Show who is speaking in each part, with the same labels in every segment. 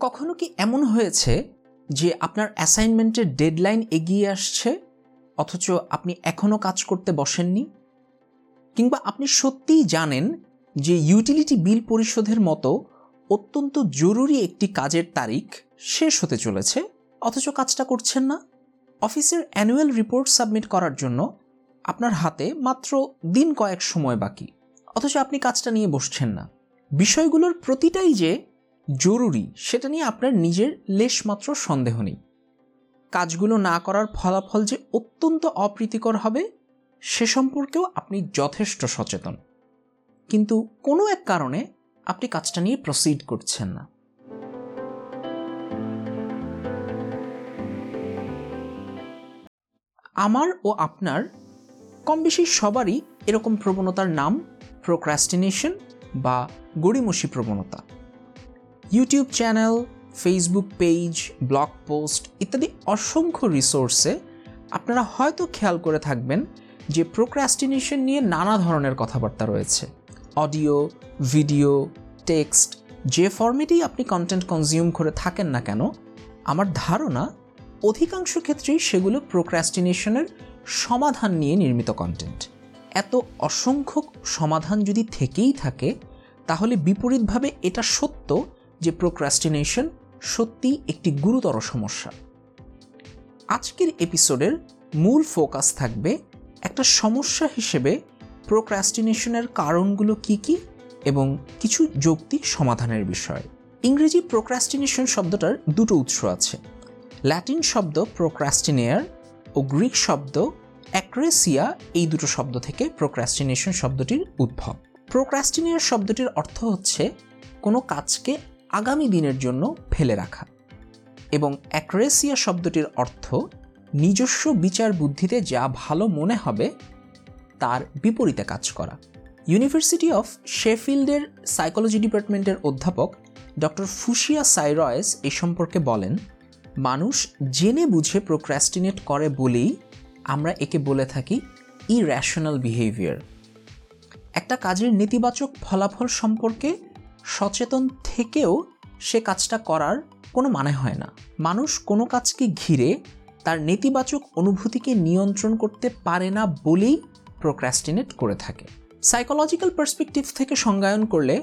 Speaker 1: কখনো কি এমন হয়েছে যে আপনার অ্যাসাইনমেন্টের ডেডলাইন এগিয়ে আসছে, অথচ আপনি এখনও কাজ করতে বসেননি? কিংবা আপনি সত্যিই জানেন যে ইউটিলিটি বিল পরিশোধের মতো অত্যন্ত জরুরি একটি কাজের তারিখ শেষ হতে চলেছে, অথচ কাজটা করছেন না? অফিসের অ্যানুয়াল রিপোর্ট সাবমিট করার জন্য আপনার হাতে মাত্র দিন কয়েক সময় বাকি, অথচ আপনি কাজটা নিয়ে বসছেন না। বিষয়গুলোর প্রতিটাই যে জরুরি, সেটা নিয়ে আপনার নিজের লেশমাত্র সন্দেহ নেই। কাজগুলো না করার ফলাফল যে অত্যন্ত অপ্রীতিকর হবে, সে সম্পর্কেও আপনি যথেষ্ট সচেতন। কিন্তু কোনো এক কারণে আপনি কাজটা নিয়ে প্রসিড করছেন না। আমার ও আপনার কম বেশি সবারই এরকম প্রবণতার নাম প্রোক্রাস্টিনেশন বা গড়িমসি প্রবণতা। YouTube channel Facebook page blog post ইত্যাদি অসংখ্য রিসোর্সে আপনারা হয়তো খেয়াল করে থাকবেন যে প্রোক্রাস্টিনেশন নিয়ে নানা ধরনের কথাবার্তা রয়েছে। অডিও ভিডিও টেক্সট যে ফর্মেটেই আপনি কন্টেন্ট কনজিউম করে থাকেন না কেন, আমার ধারণা অধিকাংশ ক্ষেত্রেই সেগুলো প্রোক্রাস্টিনেশনের সমাধান নিয়ে নির্মিত কন্টেন্ট এত অসংখ্য সমাধান যদি থেকেই থাকে, তাহলে বিপরীতভাবে এটা সত্য যে প্রোক্রাস্টিনেশন সত্যিই একটি গুরুতর সমস্যা। আজকের এপিসোডের মূল ফোকাস থাকবে একটা সমস্যা হিসেবে প্রোক্রাস্টিনেশনের কারণগুলো কি কি এবং কিছু যৌক্তিক সমাধানের বিষয়। ইংরেজি প্রোক্রাস্টিনেশন শব্দটার দুটো উৎস আছে। ল্যাটিন শব্দ প্রোক্রাস্টিনেয়ার ও গ্রিক শব্দ অ্যাক্রেসিয়া এই দুটো শব্দ থেকে প্রোক্রাস্টিনেশন শব্দটির উদ্ভব। প্রোক্রাস্টিনেয়ার শব্দটির অর্থ হচ্ছে কোনো কাজকে আগামী দিনের জন্য ফেলে রাখা এবং অ্যাক্রেসিয়া শব্দটির অর্থ নিজস্ব বিচার বুদ্ধিতে যা ভালো মনে হবে তার বিপরীতে কাজ করা। ইউনিভার্সিটি অফ শেফিল্ডের সাইকোলজি ডিপার্টমেন্টের অধ্যাপক ডক্টর ফুশিয়া সাইরয়েস এ সম্পর্কে বলেন, মানুষ জেনে বুঝে প্রোক্রাস্টিনেট করে বলেই আমরা একে বলে থাকি ইর্যাশনাল বিহেভিয়ার একটা কাজের নেতিবাচক ফলাফল সম্পর্কে সচেতন থেকেও সে কাজটা করার কোনো মানে হয় না। মানুষ কোনো কাজকে ঘিরে তার নেতিবাচক অনুভূতিকে নিয়ন্ত্রণ করতে পারে না বলেই প্রোক্রাস্টিনেট করে থাকে। সাইকোলজিক্যাল পার্সপেক্টিভ থেকে সংজ্ঞায়ন করলে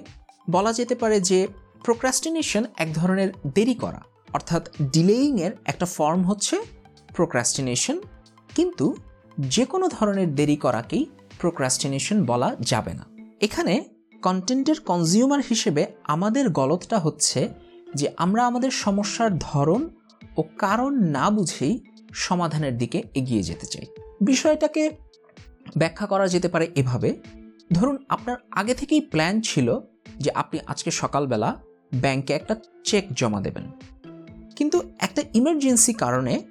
Speaker 1: বলা যেতে পারে যে প্রোক্রাস্টিনেশন এক ধরনের দেরি করা, অর্থাৎ ডিলেইংয়ের একটা ফর্ম হচ্ছে প্রোক্রাস্টিনেশন কিন্তু যে কোনো ধরনের দেরি করাকেই প্রোক্রাস্টিনেশন বলা যাবে না। এখানে কন্টেন্টের কনজিউমার হিসেবে আমাদের গলতটা হচ্ছে যে আমরা আমাদের সমস্যার ধরন ও কারণ না বুঝেই সমাধানের দিকে এগিয়ে যেতে চাই। বিষয়টাকে ব্যাখ্যা করা যেতে পারে এভাবে। ধরুন আপনার আগে থেকেই প্ল্যান ছিল যে আপনি আজকে সকালবেলা ব্যাংকে একটা চেক জমা দেবেন। কিন্তু একটা ইমার্জেন্সি কারণে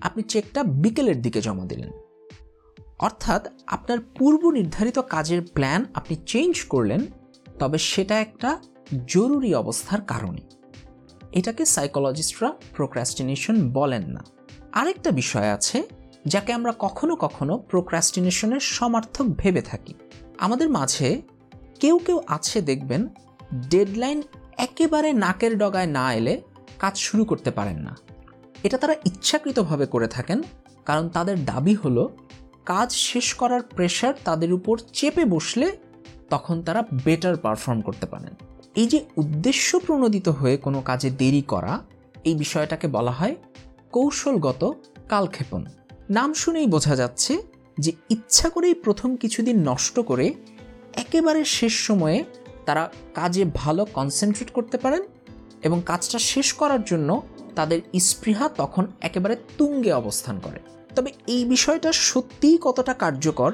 Speaker 1: আপনি চেকটা বিকেলের দিকে জমা দিলেন। অর্থাৎ আপনার পূর্ব নির্ধারিত কাজের প্ল্যান আপনি চেঞ্জ করলেন, তবে সেটা একটা জরুরি অবস্থার কারণে। এটাকে সাইকোলজিস্টরা প্রোক্রাস্টিনেশন বলেন না। আরেকটা বিষয় আছে যাকে আমরা কখনো কখনো প্রোক্রাস্টিনেশনের সমার্থক ভেবে থাকি। আমাদের মাঝে কেউ কেউ আছে দেখবেন ডেডলাইন একেবারে নাকের ডগায় না এলে কাজ শুরু করতে পারেন না। এটা তারা ইচ্ছাকৃতভাবে করে থাকেন, কারণ তাদের দাবি হলো কাজ শেষ করার প্রেশার তাদের উপর চেপে বসলে তখন তারা বেটার পারফর্ম করতে পারেন। এই যে উদ্দেশ্য প্রণোদিত হয়ে কোনো কাজে দেরি করা, এই বিষয়টাকে বলা হয় কৌশলগত কালক্ষেপণ। নাম শুনেই বোঝা যাচ্ছে যে ইচ্ছা করেই প্রথম কিছুদিন নষ্ট করে একেবারে শেষ সময়ে তারা কাজে ভালো কনসেন্ট্রেট করতে পারেন এবং কাজটা শেষ করার জন্য তাদের স্পৃহা তখন একেবারে তুঙ্গে অবস্থান করে। তবে এই বিষয়টা সত্যিই কতটা কার্যকর,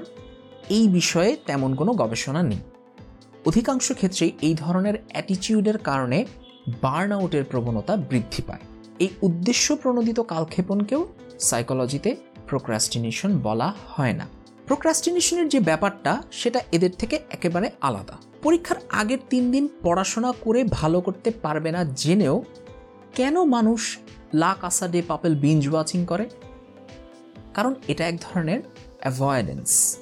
Speaker 1: এই বিষয়ে তেমন কোনো গবেষণা নেই। অধিকাংশ ক্ষেত্রেই এই ধরনের অ্যাটিটিউডের কারণে বার্ন আউটের প্রবণতা বৃদ্ধি পায়। এই উদ্দেশ্য প্রণোদিত কালক্ষেপণকেও সাইকোলজিতে প্রোক্রাস্টিনেশন বলা হয় না। প্রোক্রাস্টিনেশনের যে ব্যাপারটা, সেটা এদের থেকে একেবারে আলাদা। পরীক্ষার আগের তিন দিন পড়াশোনা করে ভালো করতে পারবে না জেনেও কেন মানুষ La Casa de Papel binge watching করে? কারণ এটা এক ধরনের অ্যাভয়েডেন্স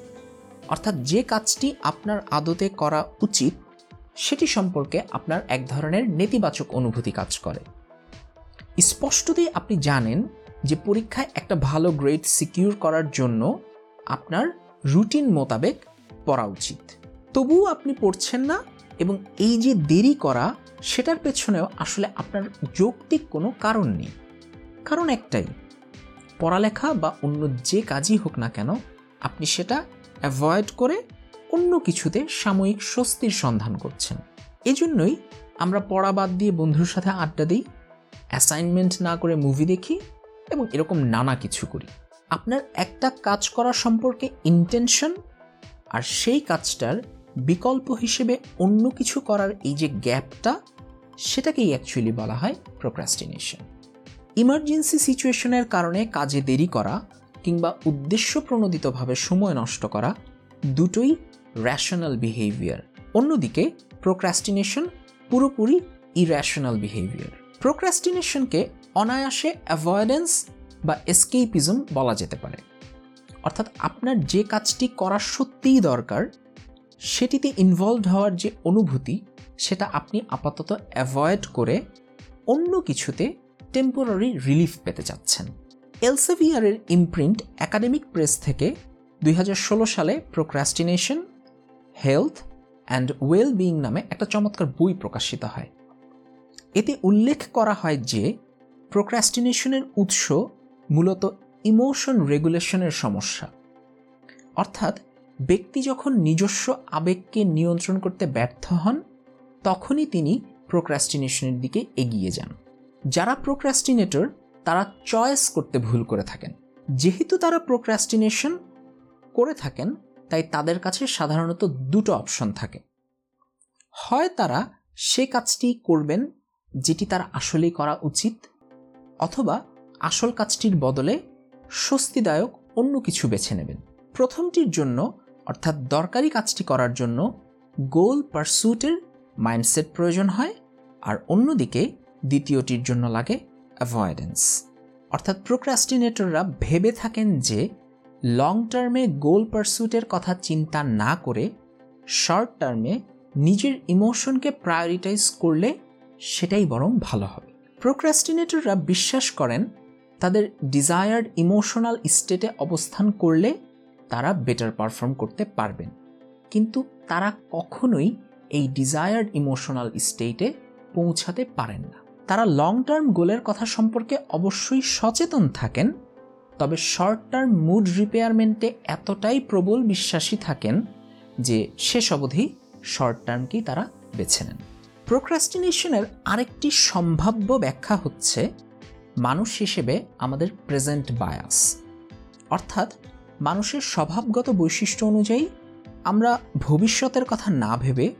Speaker 1: অর্থাৎ যে কাজটি আপনার আদতে করা উচিত, সেটি সম্পর্কে আপনার এক ধরনের নেতিবাচক অনুভূতি কাজ করে। স্পষ্টতই আপনি জানেন যে পরীক্ষায় একটা ভালো গ্রেড সিকিউর করার জন্য আপনার রুটিন মোতাবেক পড়া উচিত। তবুও আপনি পড়ছেন না এবং এই যে দেরি করা, সেটার পেছনেও আসলে আপনার যৌক্তিক কোনো কারণ নেই। কারণ একটাই পড়ালেখা বা অন্য যে কাজই হোক না কেন, আপনি সেটা অ্যাভয়েড করে অন্য কিছুতে সাময়িক স্বস্তির সন্ধান করছেন। এজন্যই আমরা পড়া বাদ দিয়ে বন্ধুর সাথে আড্ডা দিই অ্যাসাইনমেন্ট না করে মুভি দেখি এবং এরকম নানা কিছু করি। আপনার একটা কাজ করা সম্পর্কে ইন্টেনশন আর সেই কাজটার বিকল্প হিসেবে অন্য কিছু করার এই যে গ্যাপটা সেটাকেই অ্যাকচুয়ালি বলা হয় প্রোক্রাস্টিনেশন ইমার্জেন্সি সিচুয়েশনের কারণে কাজে দেরি করা কিংবা উদ্দেশ্য প্রণোদিতভাবে সময় নষ্ট করা দুটোই র্যাশনাল বিহেভিয়ার অন্যদিকে প্রোক্রাস্টিনেশন পুরোপুরি ইরেশনাল বিহেভিয়ার প্রোক্রাস্টিনেশনকে অনায়াসে অ্যাভয়েডেন্স বা এসকেপিজম বলা যেতে পারে। অর্থাৎ আপনার যে কাজটি করা সত্যিই দরকার, সেটিতে ইনভলভ হওয়ার যে অনুভূতি, সেটা আপনি আপাতত অ্যাভয়েড করে অন্য কিছুতে টেম্পোরারি রিলিফ পেতে চাচ্ছেন। এলসেভিয়ারের ইমপ্রিন্ট একাডেমিক প্রেস থেকে দুই হাজার ষোলো সালে procrastination health and well being নামে একটা চমৎকার বই প্রকাশিত হয়। এতে উল্লেখ করা হয় যে প্রোক্রাস্টিনেশনের উৎস মূলত ইমোশন রেগুলেশনের সমস্যা। অর্থাৎ, ব্যক্তি যখন নিজস্ব আবেগকে নিয়ন্ত্রণ করতে ব্যর্থ হন, তখনই তিনি প্রোক্রাস্টিনেশনের দিকে এগিয়ে যান। যারা প্রোক্রাস্টিনেটর তারা চয়েস করতে ভুল করে থাকেন। যেহেতু তারা প্রোক্রাস্টিনেশন করে থাকেন, তাই তাদের কাছে সাধারণত দুটো অপশন থাকে। হয় তারা সে কাজটি করবেন যেটি তার আসলেই করা উচিত, অথবা আসল কাজটির বদলে স্বস্তিদায়ক অন্য কিছু বেছে নেবেন। প্রথমটির জন্য, অর্থাৎ দরকারি কাজটি করার জন্য গোল পারসুটের মাইন্ডসেট প্রয়োজন হয়, আর অন্যদিকে দ্বিতীয়টির জন্য লাগে অ্যাভয়েডেন্স অর্থাৎ প্রোক্রাস্টিনেটররা ভেবে থাকেন যে লং টার্মে গোল পারসুটের কথা চিন্তা না করে শর্ট টার্মে নিজের ইমোশনকে প্রায়োরিটাইজ করলে সেটাই বরং ভালো হবে। প্রোক্রাস্টিনেটররা বিশ্বাস করেন তাদের ডিজায়ার্ড ইমোশনাল স্টেটে অবস্থান করলে তারা বেটার পারফর্ম করতে পারবেন। কিন্তু তারা কখনোই এই ডিজায়ার্ড ইমোশনাল স্টেটে পৌঁছাতে পারেন না। তারা লং টার্ম গোলের কথা সম্পর্কে অবশ্যই সচেতন থাকেন, তবে শর্ট টার্ম মুড রিপেয়ারমেন্টে এতটাই প্রবল বিশ্বাসী থাকেন যে শেষ অবধি শর্ট টার্মকেই তারা বেছে নেন। প্রোক্রাস্টিনেশনের আরেকটি সম্ভাব্য ব্যাখ্যা হচ্ছে মানুষ হিসেবে আমাদের প্রেজেন্ট বায়াস অর্থাৎ মানুষের স্বভাবগত বৈশিষ্ট্য অনুযায়ী আমরা ভবিষ্যতের কথা না ভেবে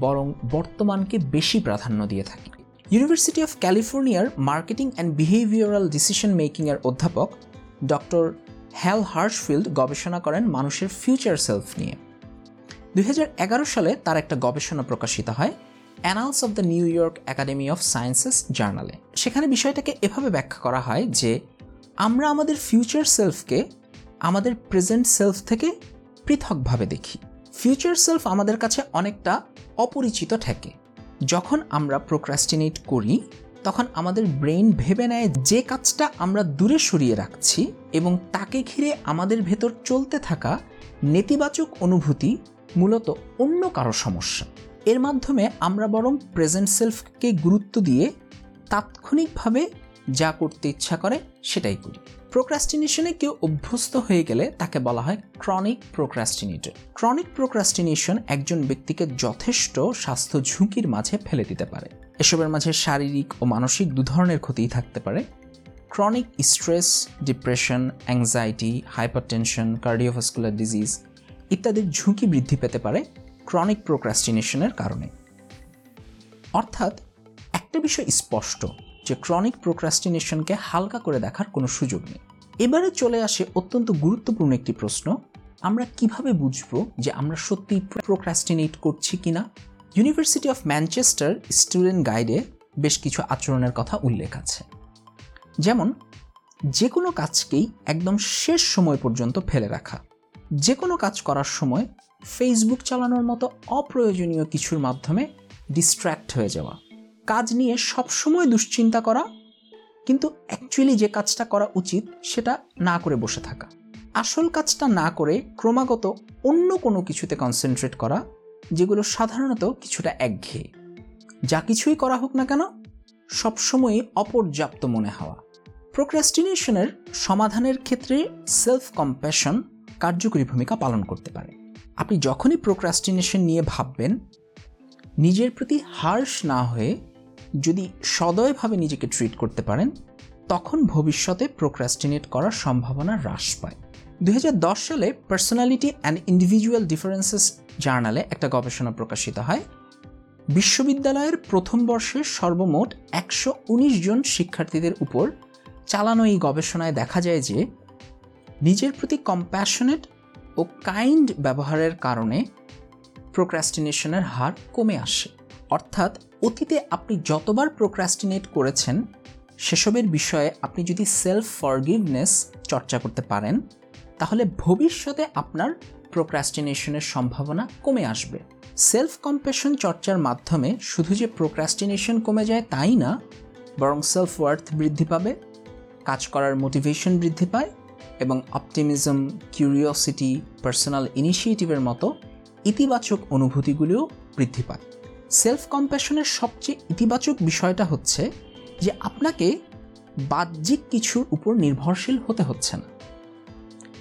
Speaker 1: বরং বর্তমানকে বেশি প্রাধান্য দিয়ে থাকি। ইউনিভার্সিটি অফ ক্যালিফোর্নিয়ার মার্কেটিং অ্যান্ড বিহেভিয়ারাল ডিসিশন মেকিংয়ের অধ্যাপক ডক্টর হ্যাল হার্শফিল্ড গবেষণা করেন মানুষের ফিউচার সেলফ নিয়ে। দুই হাজার এগারো সালে তার একটা গবেষণা প্রকাশিত হয় Annals of the New York Academy of Sciences জার্নালে সেখানে বিষয়টাকে এভাবে ব্যাখ্যা করা হয় যে, আমরা আমাদের ফিউচার সেলফকে আমাদের প্রেজেন্ট সেলফ থেকে পৃথকভাবে দেখি। ফিউচার সেলফ আমাদের কাছে অনেকটা অপরিচিত ঠেকে। যখন আমরা প্রোক্রাস্টিনেট করি, তখন আমাদের ব্রেন ভেবে নেয় যে কাজটা আমরা দূরে সরিয়ে রাখছি এবং তাকে ঘিরে আমাদের ভেতর চলতে থাকা নেতিবাচক অনুভূতি মূলত অন্য কারও সমস্যা। এর মাধ্যমে আমরা বরং প্রেজেন্ট সেলফকে গুরুত্ব দিয়ে তাৎক্ষণিকভাবে যা করতে ইচ্ছা করে সেটাই করি। প্রোক্রাস্টিনেশনে কেউ অভ্যস্ত হয়ে গেলে তাকে বলা হয় ক্রনিক প্রোক্রাস্টিনেটর ক্রনিক প্রোক্রাস্টিনেশন একজন ব্যক্তিকে যথেষ্ট স্বাস্থ্য ঝুঁকির মাঝে ফেলে দিতে পারে। এসবের মাঝে শারীরিক ও মানসিক দু ধরনের ক্ষতিই থাকতে পারে। Chronic stress depression anxiety hypertension cardiovascular disease ইত্যাদির ঝুঁকি বৃদ্ধি পেতে পারে ক্রনিক প্রোক্রাস্টিনেশনের কারণে। অর্থাৎ একটা বিষয় স্পষ্ট যে ক্রনিক প্রোক্রাস্টিনেশনকে হালকা করে দেখার কোনো সুযোগ নেই। এবারে চলে আসে অত্যন্ত গুরুত্বপূর্ণ একটি প্রশ্ন। আমরা কীভাবে বুঝব যে আমরা সত্যি প্রোক্রাস্টিনেট করছি কিনা? ইউনিভার্সিটি অফ ম্যানচেস্টার স্টুডেন্ট গাইডে বেশ কিছু আচরণের কথা উল্লেখ আছে। যেমন যে কোনো কাজকেই একদম শেষ সময় পর্যন্ত ফেলে রাখা। যে কোনো কাজ করার সময় ফেসবুক চালানোর মতো অপ্রয়োজনীয় কিছুর মাধ্যমে ডিস্ট্র্যাক্ট হয়ে যাওয়া। কাজ নিয়ে সবসময় দুশ্চিন্তা করা কিন্তু অ্যাকচুয়ালি যে কাজটা করা উচিত সেটা না করে বসে থাকা। আসল কাজটা না করে ক্রমাগত অন্য কোনো কিছুতে কনসেন্ট্রেট করা, যেগুলো সাধারণত কিছুটা একঘেয়ে। যা কিছুই করা হোক না কেন, সবসময়ই অপর্যাপ্ত মনে হওয়া। প্রোক্রাস্টিনেশনের সমাধানের ক্ষেত্রে সেলফ কম্প্যাশন কার্যকরী ভূমিকা পালন করতে পারে। আপনি যখনই প্রোক্রাস্টিনেশন নিয়ে ভাববেন, নিজের প্রতি হার্শ না হয়ে যদি সদয়ভাবে নিজেকে ট্রিট করতে পারেন, তখন ভবিষ্যতে প্রোক্রাস্টিনেট করার সম্ভাবনা হ্রাস পায়। দু হাজার দশ সালে পার্সোনালিটি অ্যান্ড ইন্ডিভিজুয়াল ডিফারেন্সেস জার্নালে একটা গবেষণা প্রকাশিত হয়। বিশ্ববিদ্যালয়ের প্রথম বর্ষের সর্বমোট একশো জন শিক্ষার্থীদের উপর চালানো এই গবেষণায় দেখা যায় যে, নিজের প্রতি কম্প্যাশনেট ও কাইন্ড ব্যবহারের কারণে প্রোক্রাস্টিনেশনের হার কমে আসে। অর্থাৎ অতীতে আপনি যতবার প্রোক্রাস্টিনেট করেছেন, সেসবের বিষয়ে আপনি যদি সেলফ ফরগিভনেস চর্চা করতে পারেন, তাহলে ভবিষ্যতে আপনার প্রোক্রাস্টিনেশনের সম্ভাবনা কমে আসবে। সেলফ কম্পেশন চর্চার মাধ্যমে শুধু যে প্রোক্রাস্টিনেশন কমে যায় তাই না, বরং সেলফ ওয়ার্থ বৃদ্ধি পাবে, কাজ করার মোটিভেশন বৃদ্ধি পায়, এবং অপটিমিজম কিউরিওসিটি পার্সোনাল ইনিশিয়েটিভের মতো ইতিবাচক অনুভূতিগুলিও বৃদ্ধি পায়। সেলফ কম্প্যাশনের সবচেয়ে ইতিবাচক বিষয়টা হচ্ছে যে আপনাকে বাহ্যিক কিছুর উপর নির্ভরশীল হতে হচ্ছে না।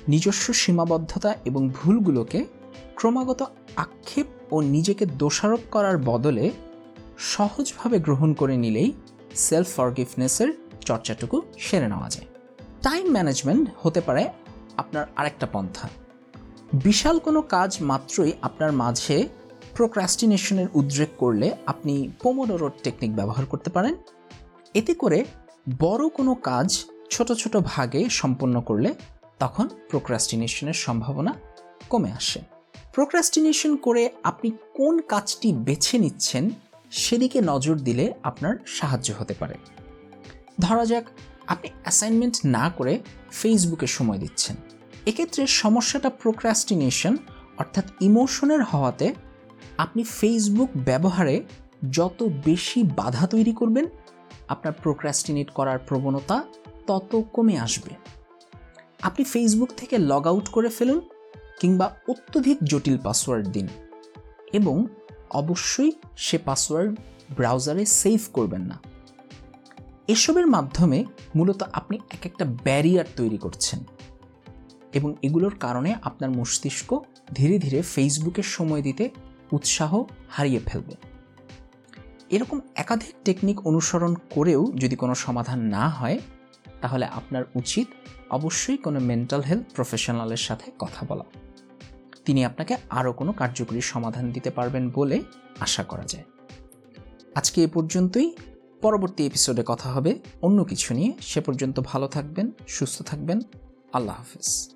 Speaker 1: নিজস্ব সীমাবদ্ধতা এবং ভুলগুলোকে ক্রমাগত আক্ষেপ ও নিজেকে দোষারোপ করার বদলে সহজভাবে গ্রহণ করে নিলেই সেলফ ফরগিভনেসের চর্চাটুকু সেরে নেওয়া যায়। টাইম ম্যানেজমেন্ট হতে পারে আপনার আরেকটা পন্থা। বিশাল কোনো কাজ মাত্রই আপনার মাঝে প্রোক্রাস্টিনেশনের উদ্রেক করলে আপনি পোমোডোরোর টেকনিক ব্যবহার করতে পারেন। এতে করে বড় কোনো কাজ ছোট ছোট ভাগে সম্পন্ন করলে তখন প্রোক্রাস্টিনেশনের সম্ভাবনা কমে আসে। প্রোক্রাস্টিনেশন করে আপনি কোন কাজটি বেছে নিচ্ছেন সেদিকে নজর দিলে আপনার সাহায্য হতে পারে। ধরা যাক, আপনি অ্যাসাইনমেন্ট না করে ফেসবুকে সময় দিচ্ছেন। এক্ষেত্রে সমস্যাটা প্রোক্রাস্টিনেশন অর্থাৎ ইমোশনের হওয়াতে আপনি ফেসবুক ব্যবহারে যত বেশি বাধা তৈরি করবেন, আপনার প্রোক্রাস্টিনেট করার প্রবণতা তত কমে আসবে। আপনি ফেসবুক থেকে লগ আউট করে ফেলুন কিংবা অত্যধিক জটিল পাসওয়ার্ড দিন এবং অবশ্যই সে পাসওয়ার্ড ব্রাউজারে সেভ করবেন না। এসবের মাধ্যমে মূলত আপনি এক একটা ব্যারিয়ার তৈরি করছেন এবং এগুলোর কারণে আপনার মস্তিষ্ক ধীরে ধীরে ফেসবুকে সময় দিতে উৎসাহ হারিয়ে ফেলবে। এরকম একাধিক টেকনিক অনুসরণ করেও যদি কোনো সমাধান না হয়, তাহলে আপনার উচিত অবশ্যই কোনো মেন্টাল হেলথ প্রফেশনালের সাথে কথা বলা। তিনি আপনাকে আরও কোনো কার্যকরী সমাধান দিতে পারবেন বলে আশা করা যায়। আজকে এ পর্যন্তই। পরবর্তী এপিসোডে কথা হবে। অন্য কিছু নিয়ে। সে পর্যন্ত ভালো থাকবেন, সুস্থ থাকবেন। আল্লাহ হাফিজ।